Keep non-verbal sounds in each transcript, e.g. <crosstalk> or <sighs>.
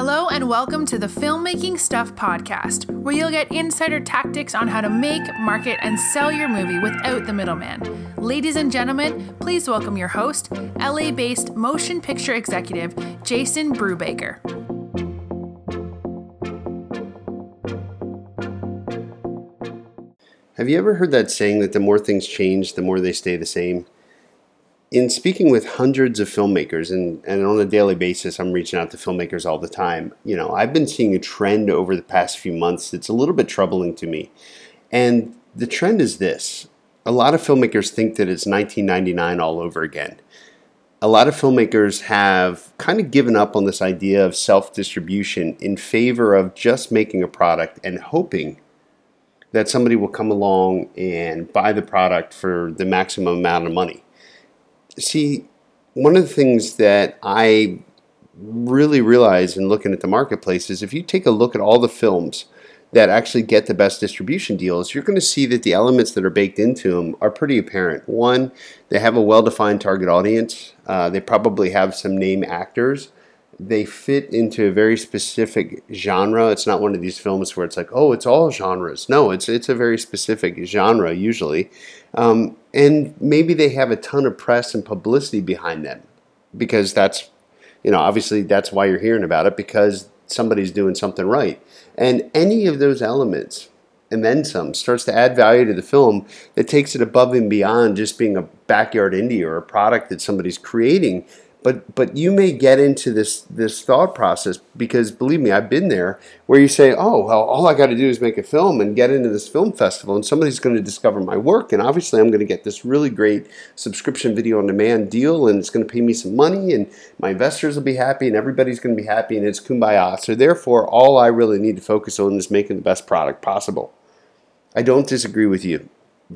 Hello, and welcome to the Filmmaking Stuff podcast, where you'll get insider tactics on how to make, market, and sell your movie without the middleman. Ladies and gentlemen, please welcome your host, LA based motion picture executive, Jason Brubaker. Have you ever heard that saying that the more things change, the more they stay the same? In speaking with hundreds of filmmakers and, and on a daily basis i'm reaching out to filmmakers all the time you know i've been seeing a trend over the past few months that's a little bit troubling to me. And the trend is this. A lot of filmmakers think that it's 1999 all over again. A lot of filmmakers have kind of given up on this idea of self-distribution in favor of just making a product and hoping that somebody will come along and buy the product for the maximum amount of money see, one of the things that I really realize in looking at the marketplace is if you take a look at all the films that actually get the best distribution deals, you're going to see that the elements that are baked into them are pretty apparent. One, they have a well defined target audience, uh, they probably have some name actors. They fit into a very specific genre. It's not one of these films where it's like, oh, it's all genres. No, it's it's a very specific genre usually. Um, and maybe they have a ton of press and publicity behind them because that's, you know, obviously that's why you're hearing about it because somebody's doing something right. And any of those elements and then some starts to add value to the film that takes it above and beyond just being a backyard indie or a product that somebody's creating but but you may get into this this thought process because believe me I've been there where you say oh well all I got to do is make a film and get into this film festival and somebody's going to discover my work and obviously I'm going to get this really great subscription video on demand deal and it's going to pay me some money and my investors will be happy and everybody's going to be happy and it's kumbaya. So therefore all I really need to focus on is making the best product possible. I don't disagree with you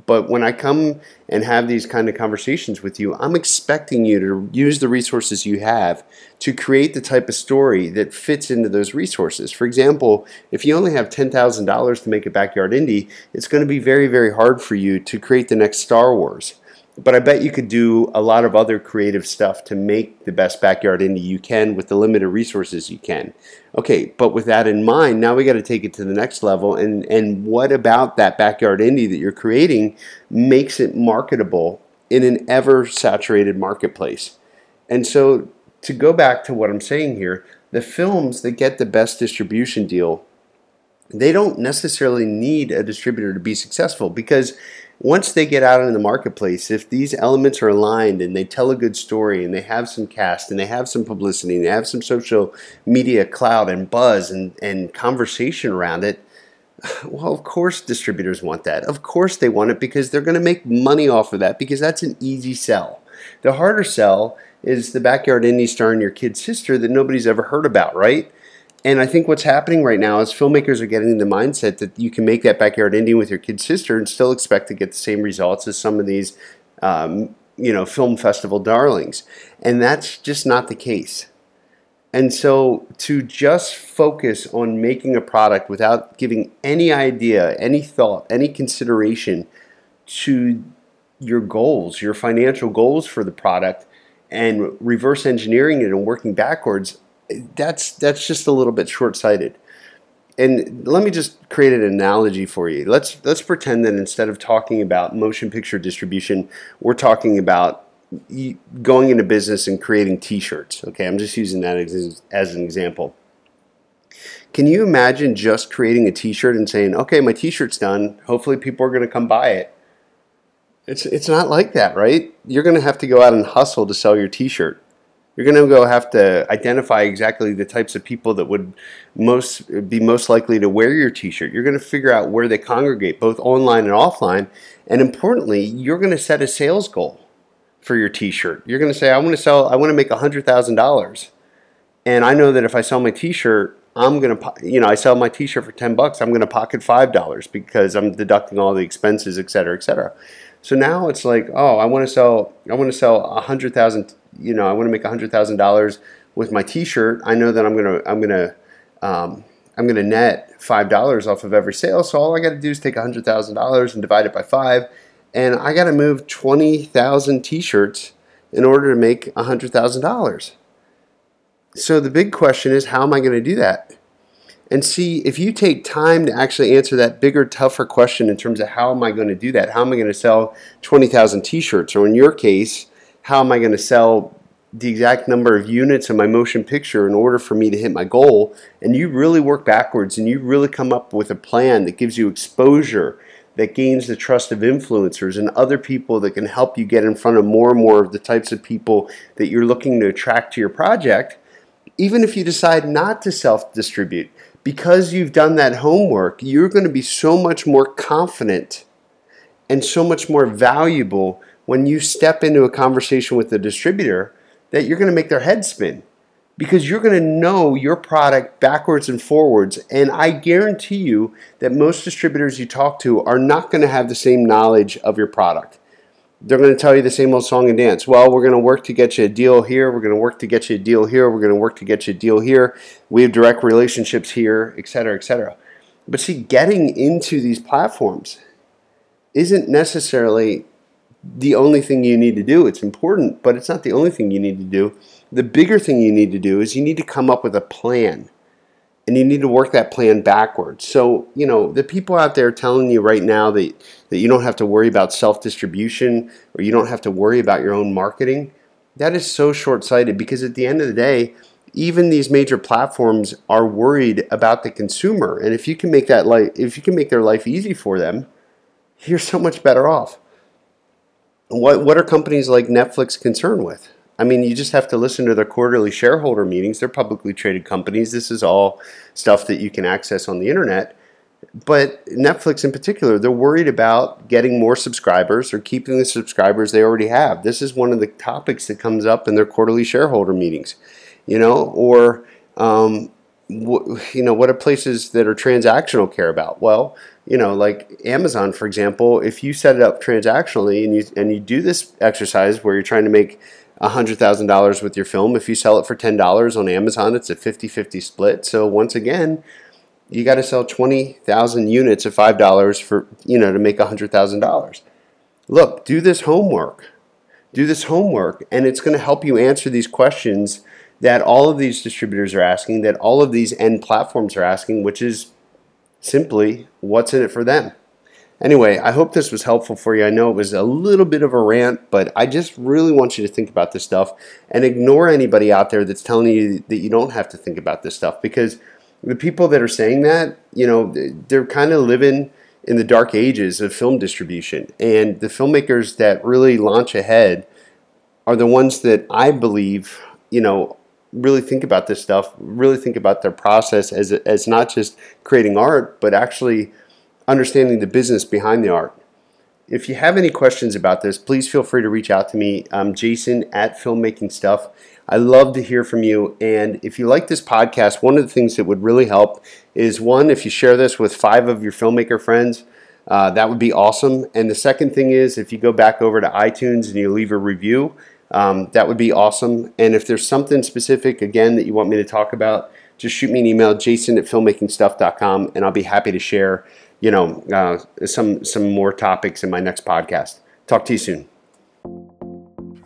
but when I come and have these kind of conversations with you, I'm expecting you to use the resources you have to create the type of story that fits into those resources. For example, if you only have $10,000 to make a backyard indie, it's going to be very, very hard for you to create the next Star Wars but I bet you could do a lot of other creative stuff to make the best backyard indie you can with the limited resources you can. Okay, but with that in mind, now we got to take it to the next level. And, and what about that backyard indie that you're creating makes it marketable in an ever saturated marketplace? And so, to go back to what I'm saying here, the films that get the best distribution deal, they don't necessarily need a distributor to be successful because once they get out in the marketplace, if these elements are aligned and they tell a good story and they have some cast and they have some publicity and they have some social media cloud and buzz and, and conversation around it, <sighs> well, of course distributors want that. Of course they want it because they're going to make money off of that because that's an easy sell. The harder sell is the backyard indie star and your kid's sister that nobody's ever heard about, right? And I think what's happening right now is filmmakers are getting the mindset that you can make that backyard indie with your kid's sister and still expect to get the same results as some of these, um, you know, film festival darlings. And that's just not the case. And so to just focus on making a product without giving any idea, any thought, any consideration to your goals, your financial goals for the product, and reverse engineering it and working backwards, that's that's just a little bit short-sighted. And let me just create an analogy for you. Let's let's pretend that instead of talking about motion picture distribution, we're talking about going into business and creating T-shirts. Okay, I'm just using that as, as an example. Can you imagine just creating a T-shirt and saying, "Okay, my T-shirt's done. Hopefully, people are going to come buy it." It's it's not like that, right? You're going to have to go out and hustle to sell your T-shirt you're going to go have to identify exactly the types of people that would most be most likely to wear your t-shirt. You're going to figure out where they congregate both online and offline. And importantly you're going to set a sales goal for your t-shirt. You're going to say i want to sell i want to make $100000 and i know that if i sell my t-shirt i'm going to you know i sell my t-shirt for 10 bucks i'm going to pocket $5 because i'm deducting all the expenses et cetera et cetera. So now it's like oh i want to sell i want to sell 100000 you know, I want to make hundred thousand dollars with my T-shirt. I know that I'm gonna I'm gonna um, I'm gonna net five dollars off of every sale. So all I got to do is take hundred thousand dollars and divide it by five, and I got to move twenty thousand T-shirts in order to make hundred thousand dollars. So the big question is, how am I going to do that? And see, if you take time to actually answer that bigger, tougher question in terms of how am I going to do that? How am I going to sell 20,000 t shirts? Or in your case, how am I going to sell the exact number of units of my motion picture in order for me to hit my goal? And you really work backwards and you really come up with a plan that gives you exposure, that gains the trust of influencers and other people that can help you get in front of more and more of the types of people that you're looking to attract to your project. Even if you decide not to self distribute, because you've done that homework, you're going to be so much more confident and so much more valuable when you step into a conversation with the distributor that you're going to make their head spin because you're going to know your product backwards and forwards. And I guarantee you that most distributors you talk to are not going to have the same knowledge of your product. They're going to tell you the same old song and dance. Well, we're going to work to get you a deal here. We're going to work to get you a deal here. We're going to work to get you a deal here. We have direct relationships here, et cetera, et cetera. But see, getting into these platforms isn't necessarily the only thing you need to do. It's important, but it's not the only thing you need to do. The bigger thing you need to do is you need to come up with a plan and you need to work that plan backwards. So, you know, the people out there telling you right now that, that you don't have to worry about self distribution or you don't have to worry about your own marketing, that is so short sighted because at the end of the day, even these major platforms are worried about the consumer. And if you can make that life, if you can make their life easy for them, you're so much better off. What, what are companies like Netflix concerned with? I mean, you just have to listen to their quarterly shareholder meetings. They're publicly traded companies. This is all stuff that you can access on the internet. But Netflix in particular, they're worried about getting more subscribers or keeping the subscribers they already have. This is one of the topics that comes up in their quarterly shareholder meetings, you know, or um, you know, what do places that are transactional care about? Well, you know, like Amazon, for example, if you set it up transactionally and you and you do this exercise where you're trying to make $100,000 with your film, if you sell it for $10 on Amazon, it's a 50-50 split. So once again, you got to sell 20,000 units of $5 for, you know, to make $100,000. Look, do this homework. Do this homework and it's going to help you answer these questions that all of these distributors are asking, that all of these end platforms are asking, which is simply what's in it for them. Anyway, I hope this was helpful for you. I know it was a little bit of a rant, but I just really want you to think about this stuff and ignore anybody out there that's telling you that you don't have to think about this stuff because the people that are saying that, you know, they're kind of living in the dark ages of film distribution. And the filmmakers that really launch ahead are the ones that I believe, you know, really think about this stuff, really think about their process as, as not just creating art, but actually understanding the business behind the art. If you have any questions about this, please feel free to reach out to me. I'm Jason at Filmmaking Stuff. I love to hear from you. And if you like this podcast, one of the things that would really help is one, if you share this with five of your filmmaker friends, uh, that would be awesome. And the second thing is, if you go back over to iTunes and you leave a review, um, that would be awesome. And if there's something specific, again, that you want me to talk about, just shoot me an email, jason at filmmakingstuff.com, and I'll be happy to share, you know, uh, some, some more topics in my next podcast. Talk to you soon.